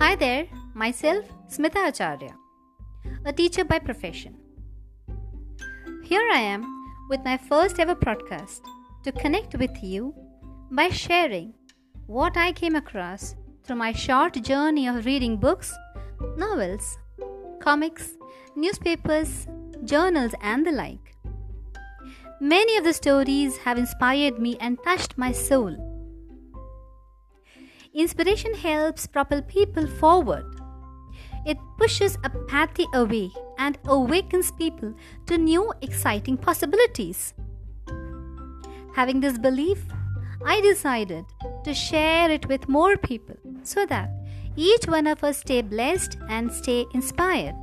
Hi there, myself Smita Acharya, a teacher by profession. Here I am with my first ever podcast to connect with you by sharing what I came across through my short journey of reading books, novels, comics, newspapers, journals, and the like. Many of the stories have inspired me and touched my soul. Inspiration helps propel people forward. It pushes apathy away and awakens people to new exciting possibilities. Having this belief, I decided to share it with more people so that each one of us stay blessed and stay inspired.